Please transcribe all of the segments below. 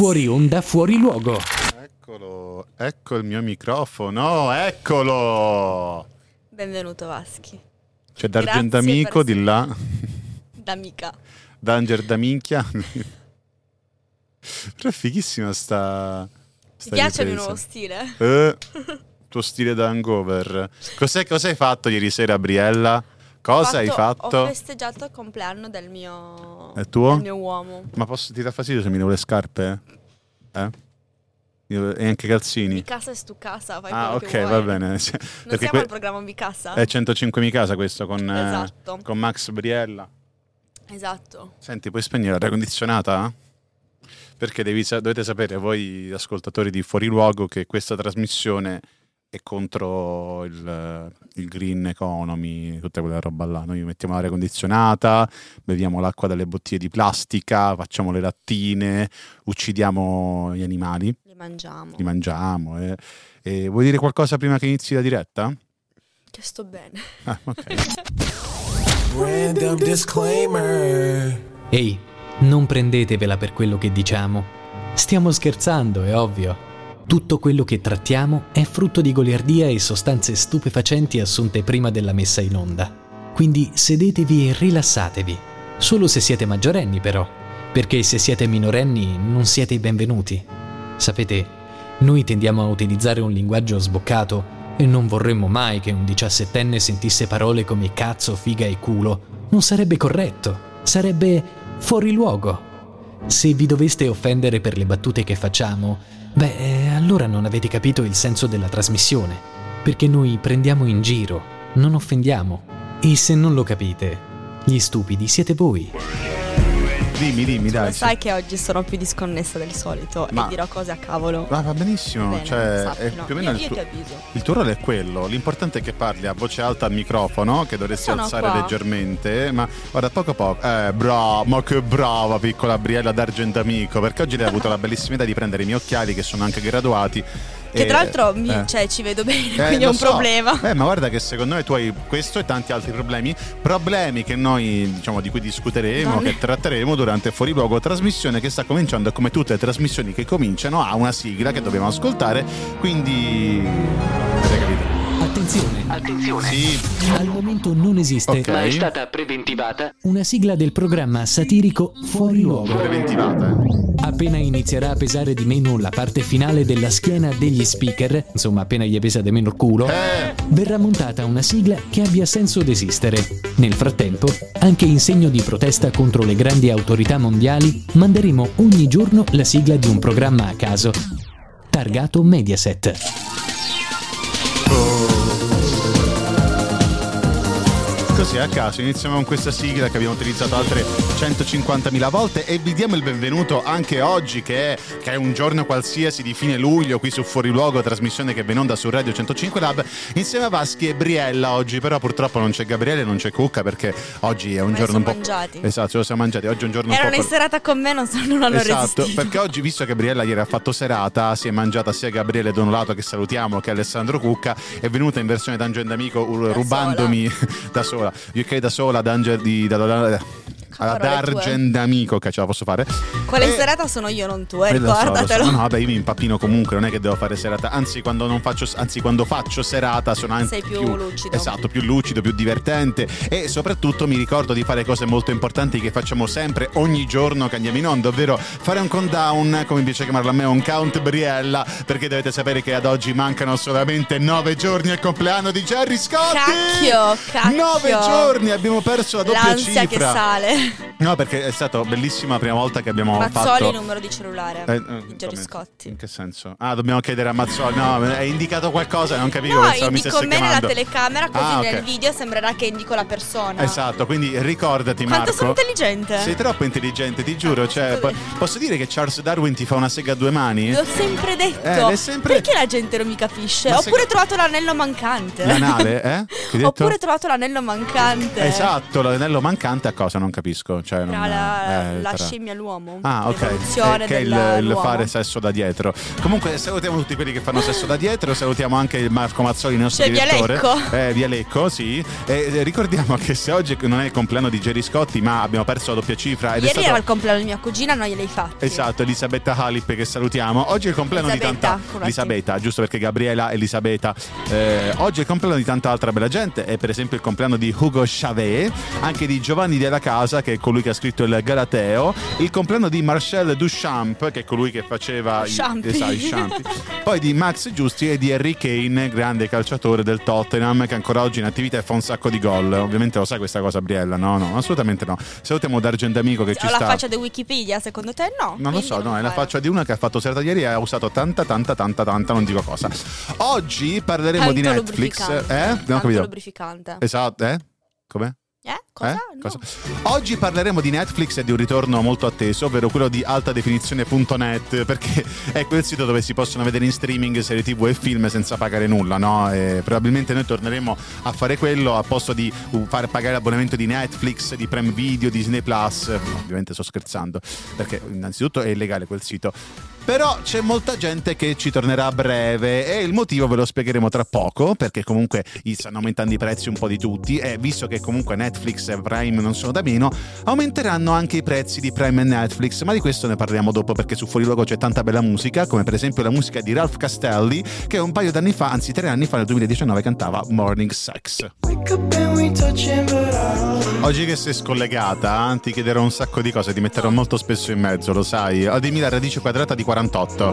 Fuori onda, fuori luogo. Eccolo, ecco il mio microfono, eccolo! Benvenuto Vaschi. C'è D'Argent Grazie Amico per- di là, D'amica. Danger da minchia. Però è fighissima sta... Ti sta piace il mio ripresa. nuovo stile? Eh, tuo stile da hangover. Cos'è, cosa hai fatto ieri sera, Briella? Cosa hai Ho fatto? festeggiato il compleanno del mio, È tuo? del mio uomo. Ma posso ti dà fastidio se mi devo le scarpe? Eh? E anche calzini? Mi casa e tu casa, fai Ah, ok, va bene. Non Perché siamo que- al programma Mi casa? è 105 mi casa questo con, eh, Esatto. con Max Briella. Esatto. Senti, puoi spegnere l'aria condizionata? Perché devi dovete sapere, voi ascoltatori di Fuori Luogo, che questa trasmissione è contro il, il green economy, tutta quella roba là. Noi mettiamo l'aria condizionata, beviamo l'acqua dalle bottiglie di plastica, facciamo le lattine, uccidiamo gli animali, Li mangiamo. li mangiamo. eh. E vuoi dire qualcosa prima che inizi la diretta? Che sto bene. Ah, ok. Random disclaimer. Ehi, non prendetevela per quello che diciamo. Stiamo scherzando, è ovvio. Tutto quello che trattiamo è frutto di goliardia e sostanze stupefacenti assunte prima della messa in onda. Quindi sedetevi e rilassatevi. Solo se siete maggiorenni, però, perché se siete minorenni non siete i benvenuti. Sapete, noi tendiamo a utilizzare un linguaggio sboccato e non vorremmo mai che un diciassettenne sentisse parole come cazzo, figa e culo. Non sarebbe corretto, sarebbe fuori luogo. Se vi doveste offendere per le battute che facciamo, beh, eh, allora non avete capito il senso della trasmissione, perché noi prendiamo in giro, non offendiamo. E se non lo capite, gli stupidi siete voi. Dimmi, dimmi, Lo dai. sai che oggi sono più disconnessa del solito Ma- e dirò cose a cavolo. Ma va benissimo, Bene, cioè, sappilo. è più o meno io, il io tuo... Il tuo ruolo è quello, l'importante è che parli a voce alta al microfono, che dovresti Sono alzare qua. leggermente, ma guarda poco a poco, eh bravo, ma che brava piccola Briella d'Argent Amico, perché oggi lei ha avuto la bellissima idea di prendere i miei occhiali che sono anche graduati. Che e- tra l'altro mi- eh. cioè, ci vedo bene, Eh, quindi è un so. problema. Eh, ma guarda che secondo me tu hai questo e tanti altri problemi, problemi che noi, diciamo, di cui discuteremo, Non- che tratteremo durante Fuori Luogo, trasmissione che sta cominciando e come tutte le trasmissioni che cominciano ha una sigla che dobbiamo ascoltare, quindi avete capito? Attenzione, Attenzione, Sì, al momento non esiste Ok. ma è stata preventivata una sigla del programma satirico Fuori luogo. preventivata. Appena inizierà a pesare di meno la parte finale della schiena degli speaker, insomma appena gli pesa di meno il culo, Eh, verrà montata una sigla che abbia senso d'esistere. Nel frattempo, anche in segno di protesta contro le grandi autorità mondiali, manderemo ogni giorno la sigla di un programma a caso, targato Mediaset. Così a caso iniziamo con questa sigla che abbiamo utilizzato altre 150.000 volte e vi diamo il benvenuto anche oggi che è, che è un giorno qualsiasi di fine luglio qui su Fuori Luogo, trasmissione che va in onda su Radio 105 Lab insieme a Vaschi e Briella oggi, però purtroppo non c'è Gabriele non c'è Cucca perché oggi è un li giorno un po'... mangiati. Esatto, ce lo siamo mangiati, oggi è un giorno un Erano po'... in serata con me, non, so, non hanno Esatto, resistito. perché oggi, visto che Gabriella ieri ha fatto serata, si è mangiata sia Gabriele Donolato che salutiamo che Alessandro Cucca, è venuta in versione uh, Da rubandomi da sola. Che da sola Dungeon di da, da, da- ad. Argent d'Amico che ce la posso fare. In E- serata sono io, non tu, eh, eh, lo so, so. ricordatelo. No, no, vabbè, io mi impappino comunque, non è che devo fare serata. Anzi, quando non faccio, anzi, quando faccio serata sono anche Sei più lucido. Esatto, più lucido, più divertente. E soprattutto mi ricordo di fare cose molto importanti che facciamo sempre, ogni giorno che andiamo in onda, ovvero fare un countdown, come mi piace chiamarlo a me, un count Briella, perché dovete sapere che ad oggi mancano solamente nove giorni al compleanno di Jerry Scotti. Cacchio, cacchio. Nove giorni, abbiamo perso la doppia L'ansia cifra. che sale. Yeah. No, perché è stata bellissima la prima volta che abbiamo Mazzoli, fatto. numero di cellulare Eh, eh, come- Scotti. In che senso? Ah, dobbiamo chiedere a Mazzoli. No, hai indicato qualcosa, non capivo. No, indico stesse me nella telecamera così Ah, ok. nel video sembrerà che indico la persona. Esatto, quindi ricordati Quanto Marco. sono intelligente? Sei troppo intelligente, ti giuro. Cioè, po- posso dire che Charles Darwin ti fa una sega a due mani? L'ho sempre detto. Eh, sempre- Perché la gente non mi capisce? Ma Ho se- trovato l'anello mancante. L'anale, eh? Detto? Ho trovato l'anello mancante. Esatto, l'anello mancante a cosa? Non capisco. Cioè, non, la, eh, la tra- scimmia e l'uomo. Ah, ok. Che è il, il fare sesso da dietro. Comunque, salutiamo tutti quelli che fanno sesso da dietro. Salutiamo anche Marco Mazzoli, il nostro Cioè, direttore. Lecco. Eh, via Lecco, sì. E eh, ricordiamo che se oggi non è il compleanno di Jerry Scotti, ma abbiamo perso la doppia cifra. Ed è Ieri stato... era il compleanno di mia cugina, non gliel'hai fatti. Esatto, Elisabetta Halip che salutiamo. Oggi è il compleanno di Elisabetta, tanta corretti. Elisabetta, giusto perché Gabriela Elisabetta. Eh, oggi è il compleanno di tanta altra bella gente, è per esempio il compleanno di Hugo Chavez, anche di Giovanni della Casa, che è colui che ha scritto il Galateo, il compleanno di Marcel Duchamp, che è colui che faceva i- Champi. esatto, i Champi. Poi di Max Giusti e di Harry Kane, grande calciatore del Tottenham, che ancora oggi in attività e fa un sacco di gol. Ovviamente lo sai questa cosa, Briella? No, no, assolutamente no. Salutiamo D'Argent Amico che ci Ho la sta. faccia di Wikipedia, secondo te no? Non lo so, no, è la faccia di una che ha fatto serata ieri e ha usato tanta, tanta, tanta, tanta, non dico cosa. Oggi parleremo Tanto di Netflix. Eh? Non ho Tanto capito. lubrificante. Esatto, eh? Come? Eh? Cosa? Eh? No. Cosa? Oggi parleremo di Netflix e di un ritorno molto atteso, ovvero quello di altadefinizione.net, perché è quel sito dove si possono vedere in streaming serie tv e film senza pagare nulla, no? E probabilmente noi torneremo a fare quello a posto di uh, fare pagare l'abbonamento di Netflix, di Prime Video, Disney Plus. Ovviamente sto scherzando, perché innanzitutto è illegale quel sito. Però c'è molta gente che ci tornerà a breve e il motivo ve lo spiegheremo tra poco perché comunque stanno aumentando i prezzi un po' di tutti e visto che comunque Netflix e Prime non sono da meno aumenteranno anche i prezzi di Prime e Netflix ma di questo ne parliamo dopo perché su Fuori Logo c'è tanta bella musica come per esempio la musica di Ralph Castelli che un paio d'anni fa anzi tre anni fa nel 2019 cantava Morning Sex. Oggi che sei scollegata ti chiederò un sacco di cose ti metterò molto spesso in mezzo lo sai. Ho dimmi la radice quadrata di 48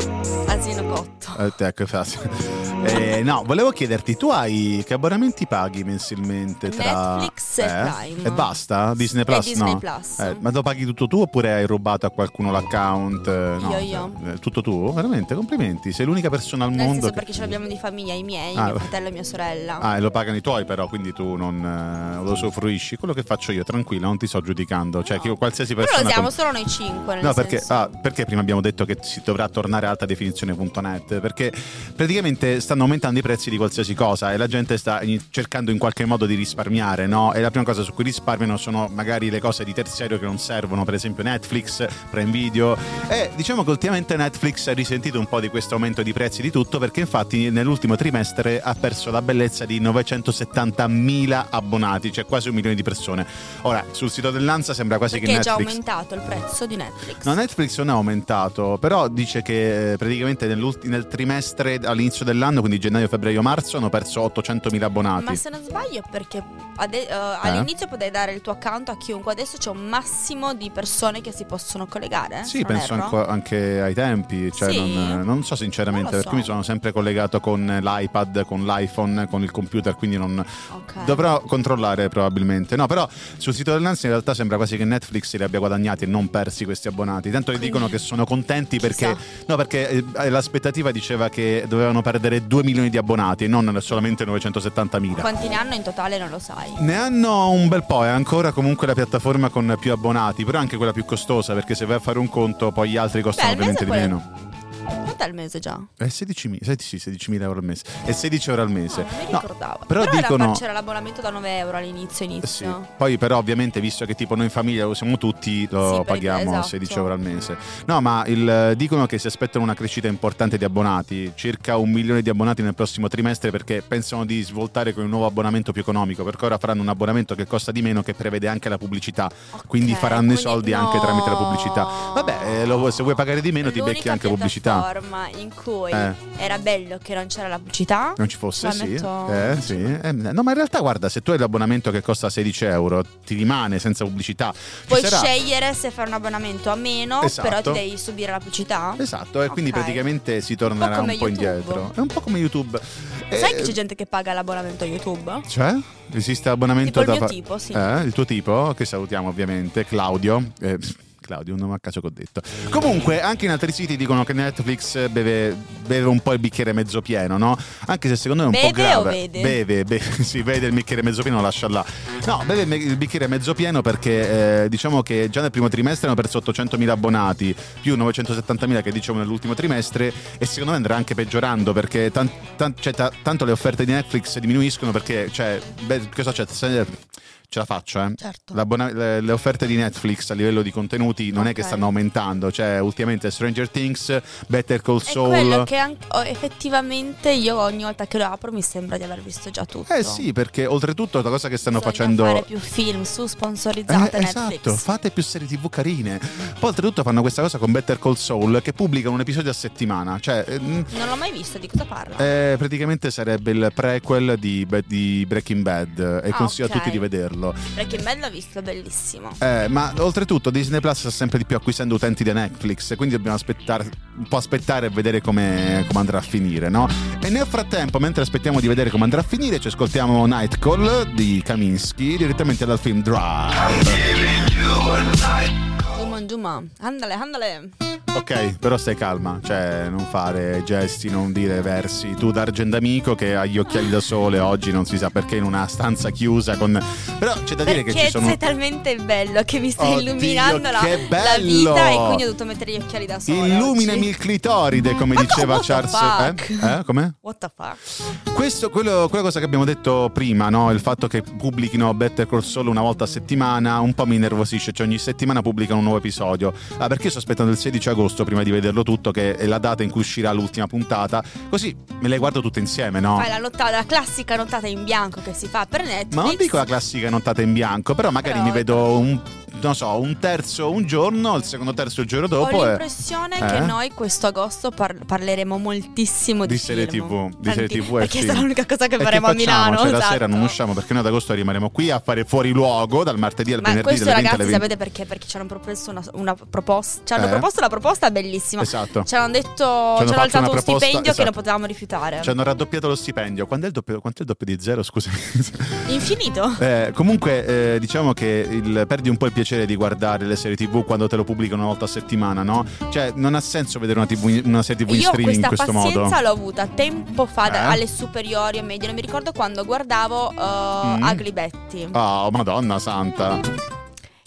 Asino cotto. eh, ecco, infatti. Eh, no, volevo chiederti, tu hai che abbonamenti paghi mensilmente tra Netflix e Prime. E basta? Disney Plus? Disney no. Plus. Eh, ma lo paghi tutto tu oppure hai rubato a qualcuno l'account? Eh, No, Io, io. eh, tutto tu? Veramente? Complimenti. Sei l'unica persona al Nel mondo senso che... perché ce l'abbiamo di famiglia, i miei, Ah, mio fratello e mia sorella. Ah, e lo pagano i tuoi però, quindi tu non eh, lo usufruisci. Quello che faccio io, tranquilla, non ti sto giudicando. Cioè, che io qualsiasi Però persona... lo siamo com- solo noi cinque. No, perché, ah, perché prima abbiamo detto che si dovrà tornare a altadefinizione.net? Perché praticamente stanno aumentando i prezzi di qualsiasi cosa e la gente sta cercando in qualche modo di risparmiare, no? E la prima cosa su cui risparmiano sono magari le cose di terziario che non servono, per esempio Netflix, Prime Video. E diciamo che ultimamente Netflix ha risentito un po' di questo aumento di prezzi di tutto perché infatti nell'ultimo trimestre ha perso la bellezza di 970.000 abbonati, cioè quasi un milione di persone. Ora, sul sito dell'Ansa sembra quasi Perché che è già Netflix... aumentato il prezzo di Netflix. No, Netflix non è aumentato, però dice che eh, praticamente nel trimestre all'inizio dell'anno, quindi gennaio, febbraio, marzo, hanno perso 800.000 abbonati. Ma se non sbaglio è perché ade- eh, all'inizio potevi dare il tuo account a chiunque, adesso c'è un massimo di persone che si possono collegare. Sì, se non penso anco- anche ai tempi, cioè Sì? non, non so sinceramente, Non perché so. mi sono sempre collegato con l'iPad, con l'iPhone, con il computer, quindi non Ok. dovrò controllare probabilmente. No, però sul sito dell'Ansa in realtà sembra quasi che Netflix li abbia guadagnati e non persi questi abbonati. Tanto gli Quindi, dicono che sono contenti perché. No, perché eh, l'aspettativa diceva che dovevano perdere 2 milioni di abbonati e non solamente 970.000. Quanti ne hanno in totale non lo sai. Ne hanno un bel po', è ancora comunque la piattaforma con più abbonati, però anche quella più costosa, perché se vai a fare un conto poi gli altri costano Beh, ovviamente di qual è? meno. Quanto è il mese già? È 16.000, sì, sì, 16.000 euro al mese. È 16 euro al mese. Ah, non mi No, ricordavo. però era- dicono... c'era l'abbonamento da 9 euro all'inizio, Eh Sì. inizio. Poi però ovviamente visto che tipo noi in famiglia lo usiamo tutti lo Sì, paghiamo esatto. 16 euro al mese. No ma il- dicono che si aspettano una crescita importante di abbonati, circa un milione di abbonati nel prossimo trimestre perché pensano di svoltare con un nuovo abbonamento più economico perché ora faranno un abbonamento che costa di meno che prevede anche la pubblicità. Quindi Ok, faranno i quindi soldi no. anche tramite la pubblicità. Vabbè, eh, lo se vuoi pagare di meno ti L'unica becchi anche pubblicità. Piattaforma in cui Eh. era bello che non c'era la pubblicità. Non ci fosse, sì. Metto- Eh, sì. Eh, no, ma in realtà, guarda, se tu hai l'abbonamento che costa 16 euro, ti rimane senza pubblicità. Ci Puoi sarà- scegliere se fare un abbonamento a meno, Esatto. però ti devi subire la pubblicità. Esatto, e quindi Ok. praticamente si tornerà un po' YouTube. indietro. È un po' come YouTube. Sai Eh, che c'è gente che paga l'abbonamento a YouTube? Cioè? Esiste abbonamento Tipo il da mio fa- tipo, sì. Eh, il tuo tipo, che salutiamo ovviamente, Claudio. Eh, Claudio, un nome a caso che ho detto. Comunque, anche in altri siti dicono che Netflix beve, beve un po' il bicchiere mezzo pieno, no? Anche se secondo me è un po' Beve o grave. vede? Beve, beve, si vede il bicchiere mezzo pieno, lascia là. No, beve il bicchiere mezzo pieno perché eh, diciamo che già nel primo trimestre hanno perso 800.000 abbonati, più 970.000 che diciamo nell'ultimo trimestre e secondo me andrà anche peggiorando perché tan- tan- cioè, ta- tanto le offerte di Netflix diminuiscono perché, cioè, beh, cosa c'è? Ce la faccio, eh. Certo. Le, le offerte di Netflix a livello di contenuti non è che stanno aumentando, cioè ultimamente Stranger Things, Better Call È quello Saul. che anche- oh, effettivamente io ogni volta che lo apro mi sembra di aver visto già tutto. Eh sì, perché oltretutto la cosa che stanno Bisogna facendo fare più film su sponsorizzate Eh, Netflix. esatto, fate più serie tv carine. Poi oltretutto fanno questa cosa con Better Call Saul che pubblicano un episodio a settimana, cioè ehm, Non l'ho mai visto, di cosa parla? eh, praticamente sarebbe il prequel di, di Breaking Bad e Ah, consiglio ok. a tutti di vederlo. Breaking Bad l'ho visto, bellissimo. Eh, ma oltretutto Disney Plus sta sempre di più acquisendo utenti da Netflix, quindi dobbiamo aspettare un po' aspettare e vedere come, come andrà a finire, no? E nel frattempo, mentre aspettiamo di vedere come andrà a finire, ci ascoltiamo Night Call di Kaminsky direttamente dal film Drive. Andale, andale. Ok, però stai calma, cioè non fare gesti, non dire versi. Tu d'Argendamico che ha gli occhiali da sole oggi non si sa perché in una stanza chiusa con... Però c'è da dire che Perché ci sono... sei talmente bello che mi stai Oddio, illuminando la, che la vita e quindi ho dovuto mettere gli occhiali da sole. Illuminami oggi. il clitoride, come Ma diceva what Charles... Eh? Eh? Come? What the fuck? Questo, quello, quella cosa che abbiamo detto prima, no? il fatto che pubblichino Better Call Saul una volta a settimana, un po' mi nervosisce, cioè ogni settimana pubblicano un nuovo episodio. Ah, perché io sto aspettando il 16 agosto prima di vederlo tutto, che è la data in cui uscirà l'ultima puntata, così me le guardo tutte insieme, no? Fai la, nottata, la classica nottata in bianco che si fa per Netflix. Ma non dico la classica nottata in bianco, però magari Però- mi vedo un, non so, un terzo un giorno, il secondo terzo il giorno dopo. Ho l'impressione Eh? che noi questo agosto par- parleremo moltissimo di, Di serie film. TV, di serie Tanti- TV e Perché film. sarà l'unica cosa che faremo a facciamo? Milano. Cioè, la esatto. sera non usciamo perché noi ad agosto rimarremo qui a fare fuori luogo dal martedì al Ma venerdì questo dalle 20 ragazzi alle 20. sapete perché? Perché ci hanno proposto una, una proposta. Ci hanno Eh? proposto una proposta bellissima. Esatto. Ci hanno detto. Ci hanno alzato un stipendio che esatto. non potevamo rifiutare. Ci hanno raddoppiato lo stipendio. Quando è il doppio, quanto è il doppio di zero? Scusami. Infinito. Eh, comunque, eh, diciamo che il- perdi un po' il piacere di guardare le serie TV quando te lo pubblicano una volta a settimana, no? Cioè, non ha senso vedere una, TV una serie TV in Io streaming in questa questo modo. pazienza l'ho avuta tempo fa Eh? alle superiori e medie. Non mi ricordo quando guardavo uh, Mm. Ugly Betty. Oh, madonna santa.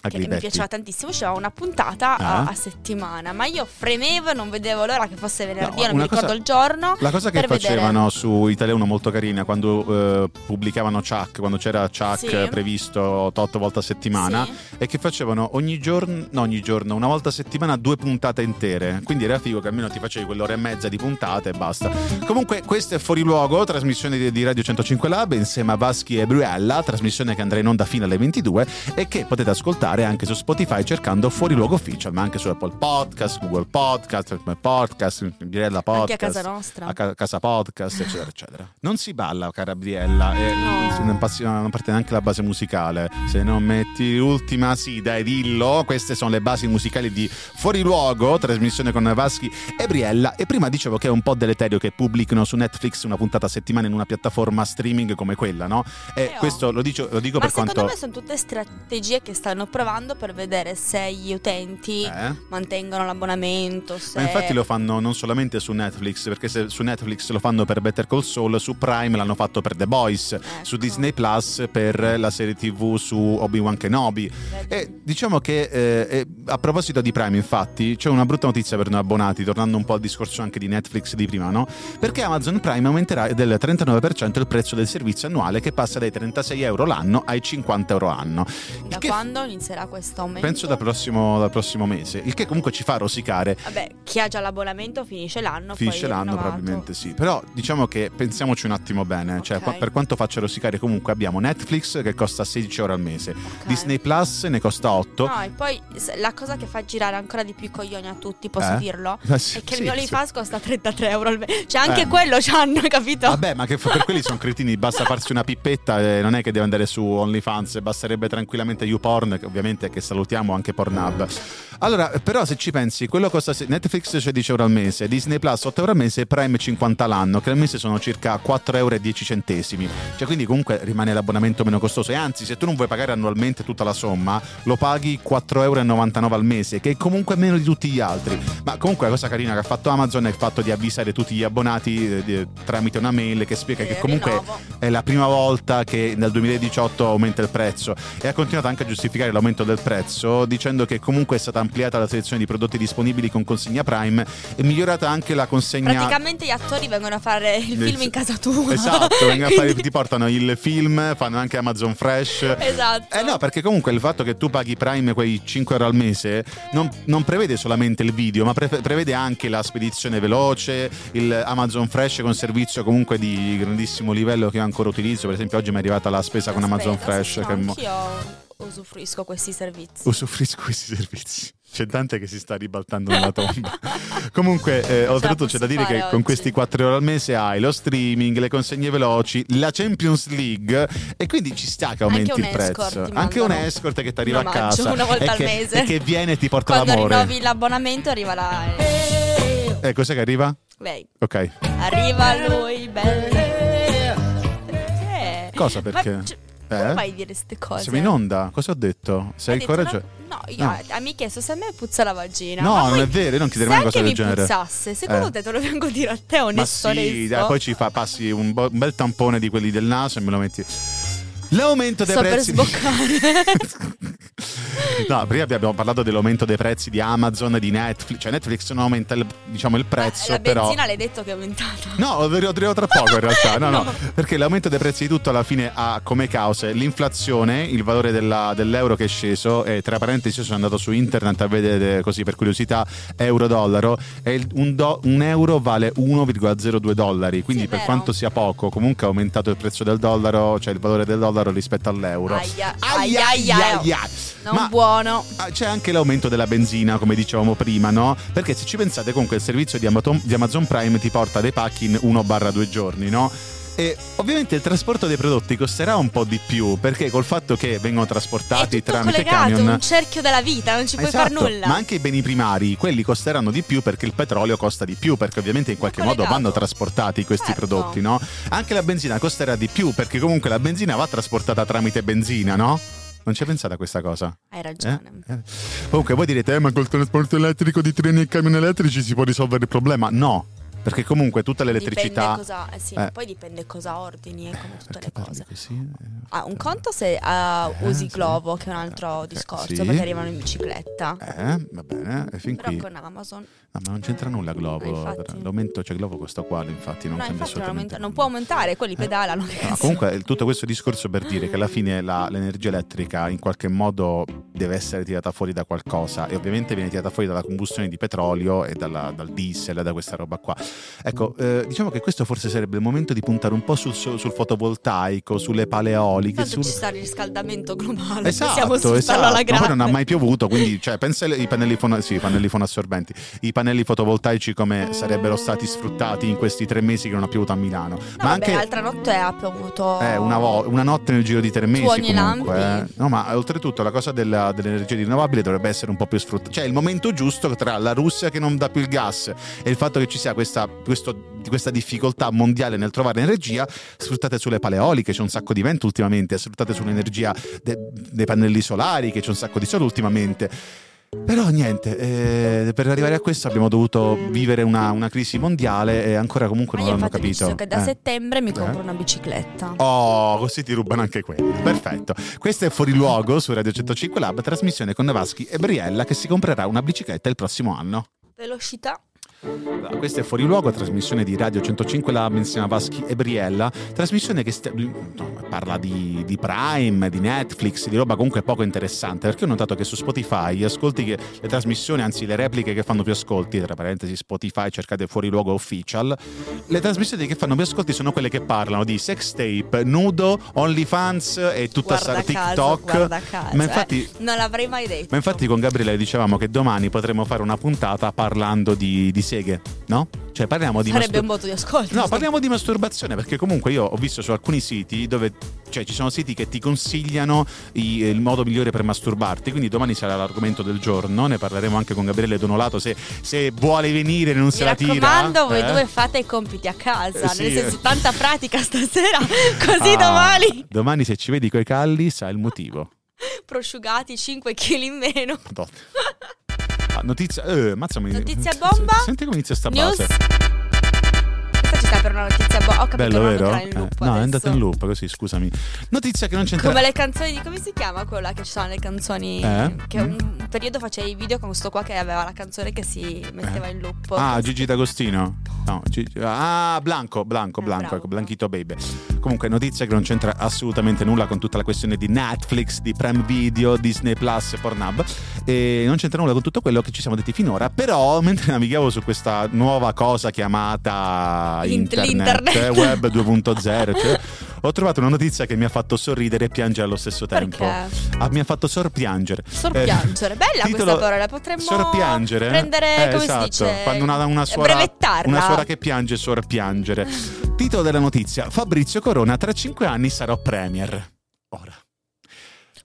Che mi piaceva tantissimo, usciva una puntata Eh? a, a settimana, ma io fremevo e non vedevo l'ora che fosse venerdì, No, non mi cosa- ricordo il giorno. La cosa che per vedere. facevano su Italia 1 molto carina quando eh, pubblicavano Chuck, quando c'era Chuck Sì. previsto 8 volte a settimana, Sì. è che facevano ogni giorno, no ogni giorno, una volta a settimana due puntate intere. Quindi era figo che almeno ti facevi quell'ora e mezza di puntate e basta. Comunque, questo è Fuori Luogo, trasmissione di, di Radio 105 Lab insieme a Vaschi e Bruella, trasmissione che andrà in onda fino alle 22 e che potete ascoltare anche su Spotify cercando Fuori Luogo Official, ma anche su Apple Podcast, Google Podcast, Podcast, Briella Podcast. Anche a casa nostra. a ca- casa podcast, eccetera, eccetera. Non si balla, cara Briella, e No. non, passi- non parte neanche la base musicale. Se non metti l'ultima, sì, dai, dillo. Queste sono le basi musicali di Fuori Luogo, trasmissione con Vaschi e Briella. E prima dicevo che è un po' deleterio che pubblichino su Netflix una puntata a settimana in una piattaforma streaming come quella, no? E Eh, oh. questo lo, dico, lo dico Ma per secondo quanto. me sono tutte strategie che stanno provando per vedere se gli utenti Eh? mantengono l'abbonamento. Se... Ma infatti lo fanno non solamente su Netflix, perché se su Netflix lo fanno per Better Call Saul, su Prime l'hanno fatto per The Boys, Ecco. su Disney Plus per la serie TV su Obi-Wan Kenobi. E diciamo che eh, a proposito di Prime, infatti, c'è una brutta notizia per noi abbonati, tornando un po' al discorso anche di Netflix di prima, no? Perché Amazon Prime aumenterà del 39% il prezzo del servizio annuale che passa dai 36 euro l'anno ai 50 euro l'anno. Da che- quando inizierà questo aumento? Penso dal prossimo, dal prossimo mese, il che comunque ci fa rosicare Vabbè, chi ha già l'abbonamento finisce l'anno. Finisce l'anno probabilmente sì, però diciamo che pensiamoci un attimo bene, cioè Ok. qua- per quanto faccia rosicare comunque abbiamo Netflix che costa 16 euro al mese, Ok. Disney Plus ne costa 8. No, e poi la cosa che fa girare ancora di più i coglioni a tutti, posso Eh? dirlo? Eh, sì, È che sì, il mio sì. OnlyFans costa 33 euro al mese. Cioè, anche Eh. quello c'hanno, capito? Vabbè, ma che per quelli sono cretini, basta farsi una pippetta non è che deve andare su OnlyFans, basterebbe tranquillamente YouPorn, che ovviamente che salutiamo anche Pornhub. Allora, però se ci pensi, quello costa Netflix 16 euro al mese, Disney Plus 8 euro al mese e Prime 50 l'anno, che al mese sono circa 4 euro 10 centesimi. Cioè, quindi comunque rimane l'abbonamento meno costoso. E anzi, se tu non vuoi pagare annualmente tutta la somma, lo paghi 4,99 euro al mese, che è comunque meno di tutti gli altri. Ma comunque la cosa carina che ha fatto Amazon è il fatto di avvisare tutti gli abbonati eh, tramite una mail che spiega che comunque rinnovo. è la prima volta che nel 2018 aumenta il prezzo e ha continuato anche a giustificare l'aumento l'aumento del prezzo, dicendo che comunque è stata ampliata la selezione di prodotti disponibili con consegna Prime e migliorata anche la consegna. Praticamente gli attori vengono a fare il film in casa tua. Esatto, a fare- Quindi- ti portano il film, fanno anche Amazon Fresh. Esatto. Eh no, perché comunque il fatto che tu paghi Prime quei 5 euro al mese non, non prevede solamente il video, ma pre- prevede anche la spedizione veloce, il Amazon Fresh con servizio comunque di grandissimo livello che io ancora utilizzo. Per esempio, oggi mi è arrivata la spesa con Amazon Aspetta, Fresh. sì, che mo- usufruisco questi servizi. usufruisco questi servizi. C'è Dante che si sta ribaltando nella tomba. Comunque, eh, oltretutto c'è da dire che fare con oggi. questi 4 euro al mese hai lo streaming, le consegne veloci, la Champions League e quindi ci sta che aumenti il prezzo. Anche un escort che ti arriva a casa una volta al che, mese. e che viene e ti porta Quando l'amore. rinnovi l'abbonamento arriva la... Eh, cos'è che arriva? Lei. Ok. Arriva lui, bello. Perché? Cosa perché? Ma, Eh? come mai dire queste cose? Siamo in onda? Cosa ho detto? Sei detto coraggioso? una- No, io, No. mi ha chiesto se a me puzza la vagina. No, Ma non è vero, io non chiederei se mai una cosa del mi genere. puzzasse, secondo Eh. te te lo vengo a dire a te, Ma onesto, sì, onesto? dai, poi ci fa, passi un, bo- un bel tampone di quelli del naso e me lo metti. L'aumento dei Sto per prezzi. sboccare. no, prima abbiamo parlato dell'aumento dei prezzi di Amazon, di Netflix. Cioè, Netflix non aumenta il, diciamo, il prezzo, la però. benzina l'hai detto che è aumentata. No, lo arrivo tra poco in realtà. No, no, No. perché l'aumento dei prezzi di tutto alla fine ha come cause l'inflazione, il valore della- dell'euro che è sceso. E tra parentesi, sono andato su internet a vedere così per curiosità euro-dollaro. E un, do- un euro vale 1,02 dollari. Quindi, Sì, per vero. quanto sia poco, comunque è aumentato il prezzo del dollaro, cioè il valore del dollaro rispetto all'euro. Aia, Aia, aia, aia, aia. aia. Non Ma- buono. Ah, C'è anche l'aumento della benzina, come dicevamo prima, no? Perché se ci pensate, comunque il servizio di Amazon, di Amazon Prime ti porta dei pacchi in 1-2 giorni, no? E ovviamente il trasporto dei prodotti costerà un po' di più perché col fatto che vengono È trasportati tramite camion. un cerchio della vita, non ci puoi far Esatto, nulla. Ma anche i beni primari, quelli costeranno di più perché il petrolio costa di più, perché ovviamente in qualche modo vanno trasportati questi Certo. prodotti, no? Anche la benzina costerà di più perché comunque la benzina va trasportata tramite benzina, no? Non ci hai pensato a questa cosa? Hai ragione. Eh? Eh. Comunque voi direte, eh, ma col trasporto elettrico di treni e camion elettrici si può risolvere il problema? No, perché comunque tutte le elettricità... Dipende cosa, eh sì, Eh. poi dipende cosa ordini e come tutte Perché le cose. così? Eh, Ah, un conto se Eh, usi sì. Glovo, che è un altro Eh, discorso, sì. perché arrivano in bicicletta. Eh, va bene, e fin Però qui... con Amazon No, ma non c'entra nulla Glovo. Eh, infatti. L'aumento, cioè Glovo costa uguale, infatti, non no, cambia infatti non, assolutamente non può aumentare, quelli pedalano. che No, comunque tutto questo discorso per dire che alla fine la- l'energia elettrica in qualche modo deve essere tirata fuori da qualcosa e ovviamente viene tirata fuori dalla combustione di petrolio e dalla- dal diesel e da questa roba qua. Ecco, eh, diciamo che questo forse sarebbe il momento di puntare un po' sul, sul fotovoltaico, sulle pale eoliche. Tanto sul- ci sta il riscaldamento globale. Esatto, esatto. alla Ma grande. poi non ha mai piovuto, quindi cioè, pensa ai pannelli, fono- sì, i pannelli fonoassorbenti, i pannelli fotovoltaici come sarebbero stati sfruttati in questi tre mesi che non ha piovuto a Milano. No, ma vabbè, anche l'altra notte ha piovuto. eh, una, vo- una notte nel giro di tre mesi ogni comunque. lampi. eh. No, ma oltretutto la cosa della- dell'energia rinnovabile dovrebbe essere un po' più sfruttata. Cioè il momento giusto tra la Russia che non dà più il gas e il fatto che ci sia questa, questo- questa difficoltà mondiale nel trovare energia, sfruttate sulle paleoliche, c'è un sacco di vento ultimamente, sfruttate sull'energia de- dei pannelli solari, che c'è un sacco di sole ultimamente. Però niente, eh, per arrivare a questo abbiamo dovuto vivere una, una crisi mondiale e ancora comunque Ma non l'hanno capito. che da Eh. settembre mi compro Eh. una bicicletta. Oh, così ti rubano anche quelli. Perfetto. Questo è Fuori Luogo su Radio 105 Lab, trasmissione con Nevaschi e Briella che si comprerà una bicicletta il prossimo anno. Velocità. Questo è Fuori Luogo, trasmissione di Radio 105 Lab insieme a Vaschi e Briella. Trasmissione che sta- no, parla di, di Prime, di Netflix, di roba comunque poco interessante. Perché ho notato che su Spotify gli ascolti che le trasmissioni, anzi le repliche che fanno più ascolti, tra parentesi Spotify, cercate Fuori Luogo Official. Le trasmissioni che fanno più ascolti sono quelle che parlano di sex tape, nudo, OnlyFans e tutta Guarda sta caso, TikTok. caso, Ma eh. infatti. Non l'avrei mai detto. Ma infatti con Gabriele dicevamo che domani potremo fare una puntata parlando di, di seghe, no? Cioè parliamo di Sarebbe mastur- un voto di ascolto. No, parliamo di masturbazione perché comunque io ho visto su alcuni siti dove cioè ci sono siti che ti consigliano i- il modo migliore per masturbarti, quindi domani sarà l'argomento del giorno, ne parleremo anche con Gabriele Donolato se, se vuole venire non se Mi la tira. raccomando, voi eh? due fate i compiti a casa. Eh, sì. Nel senso, tanta pratica stasera. Così Ah, domani, Domani se ci vedi coi calli sai il motivo. prosciugati 5 kg in meno. Madonna. Notizia, eh, mazza, mi- Notizia bomba? Senti come inizia sta News. base. Per una notizia boh, Ho capito, Bello, vero? entrare in loop Eh, no, è andato in loop così, scusami. Notizia che non c'entra. Come le canzoni di come si chiama quella che ci sono le canzoni Eh? che un periodo facevi i video con questo qua che aveva la canzone che si metteva in loop. Ah, Gigi D'Agostino? No, Gigi- ah, Blanco, Blanco, Eh, Blanco, ecco, Blanchito Baby. Comunque, notizia che non c'entra assolutamente nulla con tutta la questione di Netflix, di Prime Video, Disney Plus Pornhub. E non c'entra nulla con tutto quello che ci siamo detti finora. Però, mentre navigavo su questa nuova cosa chiamata Int- internet, l'internet. eh, web 2.0, cioè, ho trovato una notizia che mi ha fatto sorridere e piangere allo stesso tempo. Ah, mi ha fatto sorpiangere. Sorpiangere. Bella titolo- questa parola, potremmo Sorpiangere? prendere, Eh, come esatto. si dice? Quando una, una suora, brevettarla. una suora che piange, sorpiangere. Titolo della notizia: Fabrizio Corona, tra cinque anni sarò premier. Ora.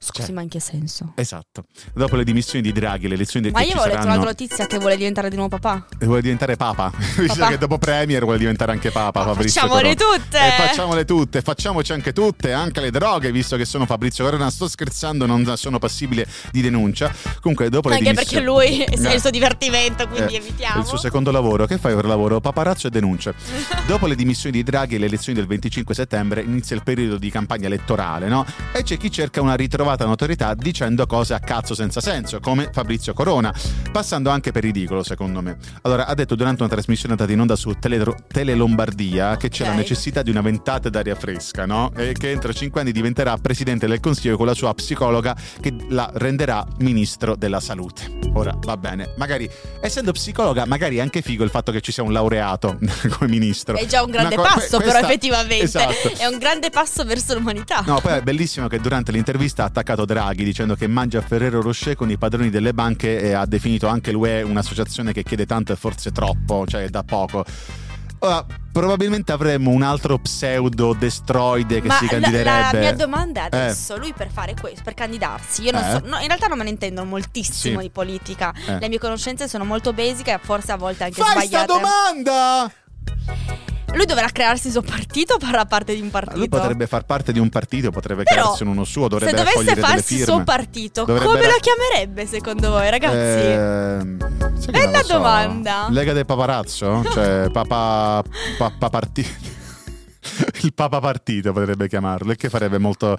Scusi, Cioè, ma in che senso? Esatto. Dopo le dimissioni di Draghi, le elezioni del Ma io avevo letto saranno. un'altra notizia che vuole diventare di nuovo papà. E vuole diventare papa. Dice che dopo premier vuole diventare anche papa. Ma Fabrizio facciamole Corona. tutte! E facciamole tutte, facciamoci anche tutte, anche le droghe, visto che sono Fabrizio Corona. Sto scherzando, non sono passibile di denuncia. Comunque, dopo le Anche dimissioni. perché lui è Eh. il suo divertimento, quindi Eh, evitiamo. Il suo secondo lavoro, che fai per lavoro? Paparazzo e denuncia. Dopo le dimissioni di Draghi e le elezioni del 25 settembre inizia il periodo di campagna elettorale, no? E c'è chi cerca una ritrovata notorietà dicendo cose a cazzo senza senso, come Fabrizio Corona, passando anche per ridicolo, secondo me. Allora, ha detto durante una trasmissione andata in onda su Tele, Tele Lombardia che c'è Ok. la necessità di una ventata d'aria fresca, no? E che entro cinque anni diventerà presidente del Consiglio con la sua psicologa che la renderà ministro della salute. Ora, va bene, magari essendo psicologa, magari è anche figo il fatto che ci sia un laureato come ministro. È già un grande co- passo, questa- però, effettivamente. Esatto. È un grande passo verso l'umanità. No, poi è bellissimo che durante l'intervista ha attaccato Draghi dicendo che mangia Ferrero Rocher con i padroni delle banche e ha definito anche l'UE un'associazione che chiede tanto e forse troppo, cioè da poco. Ora, probabilmente avremmo un altro pseudo destroide che Ma si la- candiderebbe. La, mia domanda è Eh. adesso, lui per fare questo, per candidarsi, io non Eh. so, no, in realtà non me ne intendo moltissimo Sì. di politica. Eh. Le mie conoscenze sono molto basic e forse a volte anche Fai sta sbagliate. domanda! Lui dovrà crearsi il suo partito o farà parte di un partito? Lui potrebbe far parte di un partito, potrebbe Però, crearsi uno suo, Se dovrebbe dovesse raccogliere delle farsi il suo partito, Dovrebbe come ra- lo chiamerebbe secondo voi, ragazzi? Che Bella so. domanda. Lega del paparazzo? Cioè, papa, papa partito. Il papa partito potrebbe chiamarlo, e che farebbe molto,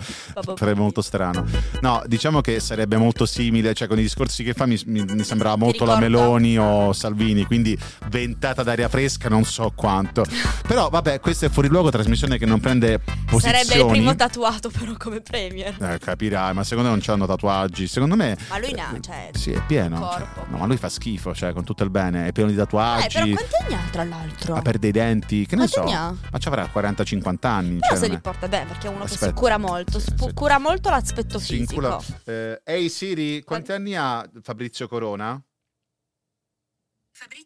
farebbe molto strano. No, diciamo che sarebbe molto simile, cioè con i discorsi che fa mi, mi- mi sembrava molto la? Meloni o Salvini, quindi ventata d'aria fresca non so quanto. Però vabbè, questa è fuori luogo, trasmissione che non prende posizioni. Sarebbe il primo tatuato però come premier. Eh, capirai, ma secondo me non c'hanno tatuaggi. Secondo me. Ma lui ne ha, cioè, Sì, è pieno. cioè, no, ma lui fa schifo, cioè, con tutto il bene. È pieno di Eh, tatuaggi. però quanti anni ha tra l'altro? ha per dei denti. Che ne Quanti so. ne ha? Ma ci avrà 40-50 anni. Però cioè, se li porta bene perché è uno che Aspetta. si cura molto, Sì, spu- sì. cura molto l'aspetto Si fisico. Eh, Ehi Siri, quanti anni ha Fabrizio Corona?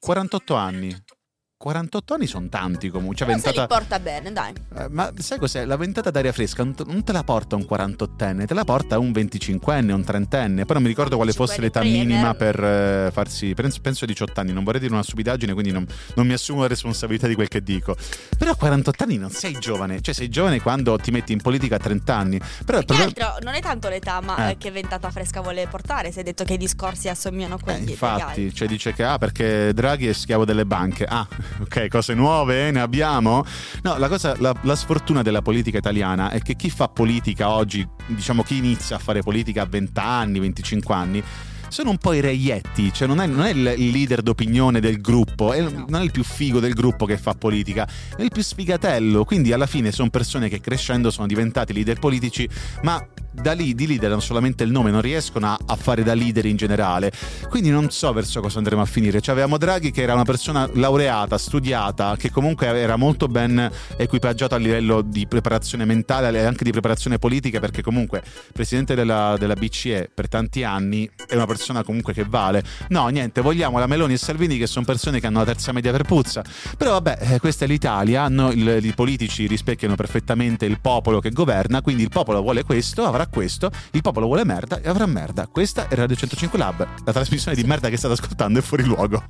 48 anni. 48 anni sono tanti comunque. Cioè, Però se ventata... li porta bene, dai. Eh, ma sai cos'è? La ventata d'aria fresca non te, la porta un 48enne, te la porta un 25enne, un 30enne. Poi non mi ricordo quale fosse 25enne l'età premier. minima per eh, farsi. Penso, penso 18 anni, non vorrei dire una stupidaggine, quindi non, non mi assumo la responsabilità di quel che dico. Però a 48 anni non sei giovane, cioè sei giovane quando ti metti in politica a 30 anni. Però Più che problema. altro non è tanto l'età, ma Eh. eh, che ventata fresca vuole portare. Se hai detto che i discorsi assomigliano a Eh, quelli infatti, legali. cioè dice che ah, perché Draghi è schiavo delle banche. Ah, ok, cose nuove ne abbiamo? No, la, cosa, la, la sfortuna della politica italiana è che chi fa politica oggi, diciamo chi inizia a fare politica a 20 anni, 25 anni, sono un po' i reietti, cioè non è, non è il leader d'opinione del gruppo, è- No. non è il più figo del gruppo che fa politica, è il più sfigatello, quindi alla fine sono persone che crescendo sono diventati leader politici, ma da lì di leader hanno solamente il nome, non riescono a, a fare da leader in generale. Quindi non so verso cosa andremo a finire. Cioè, avevamo Draghi che era una persona laureata, studiata, che comunque era molto ben equipaggiato a livello di preparazione mentale e anche di preparazione politica, perché comunque presidente della, della BCE per tanti anni è una persona comunque che vale. No, niente, vogliamo la Meloni e Salvini che sono persone che hanno la terza media per puzza. Però vabbè, eh, questa è l'Italia, hanno il- i politici rispecchiano perfettamente il popolo che governa, quindi il popolo vuole questo, avrà farà questo, il popolo vuole merda e avrà merda. Questa è Radio 105 Lab, la trasmissione di merda che state ascoltando è fuori luogo.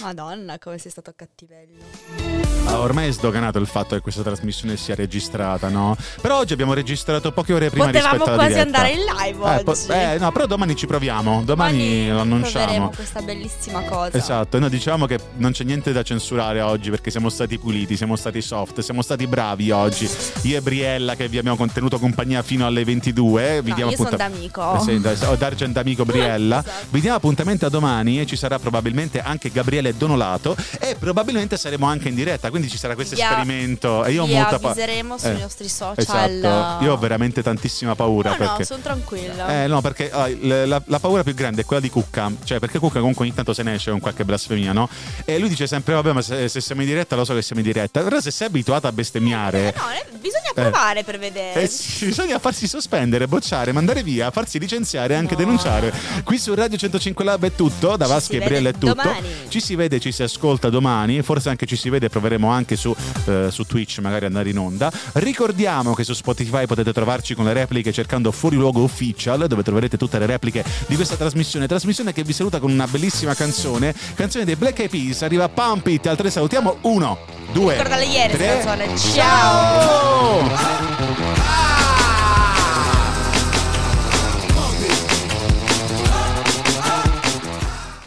Madonna, come sei stato cattivello. Ormai è sdoganato il fatto che questa trasmissione sia registrata, no? Però oggi abbiamo registrato poche ore prima Potevamo rispetto alla quasi diretta. andare in live Eh, po- oggi. eh, no, però domani ci proviamo. Domani, lo proveremo annunciamo. questa bellissima cosa. Esatto, noi diciamo che non c'è niente da censurare oggi perché siamo stati puliti, siamo stati soft, siamo stati bravi oggi. Io e Briella che vi abbiamo contenuto compagnia fino alle 22. Vi No, diamo io sono appunta- d'amico. Eh, sì, da- ho d'argent amico Briella. Esatto. Vi diamo appuntamento a domani e ci sarà probabilmente anche Gabriele Donolato e probabilmente saremo anche in diretta, quindi ci sarà questo Vi- esperimento e io ho molta paura. avviseremo sui nostri social. Esatto, io ho veramente tantissima paura No, no, perché sono tranquilla. eh no, perché ah, l- la, la paura più grande è quella di Cucca, cioè perché Cucca comunque ogni tanto se ne esce con qualche blasfemia, no? E lui dice sempre, vabbè, ma se, se siamo in diretta lo so che siamo in diretta, però se sei abituato a bestemmiare... Eh, no, eh, bisogna provare per vedere. Eh sì, bisogna farsi sospendere, bocciare, mandare via, farsi licenziare e anche No. denunciare. Qui su Radio 105 Lab è tutto, da Vaschi e Briella è tutto. domani. Ci si vede, ci si ascolta domani, forse anche ci si vede, proveremo anche su, eh, su Twitch magari andare in onda. Ricordiamo che su Spotify potete trovarci con le repliche cercando Fuori Luogo Official, dove troverete tutte le repliche di questa trasmissione. Trasmissione che vi saluta con una bellissima canzone, canzone dei Black Eyed Peas, arriva Pump It, altre salutiamo. Uno, due, ieri tre. Ciao! Ah!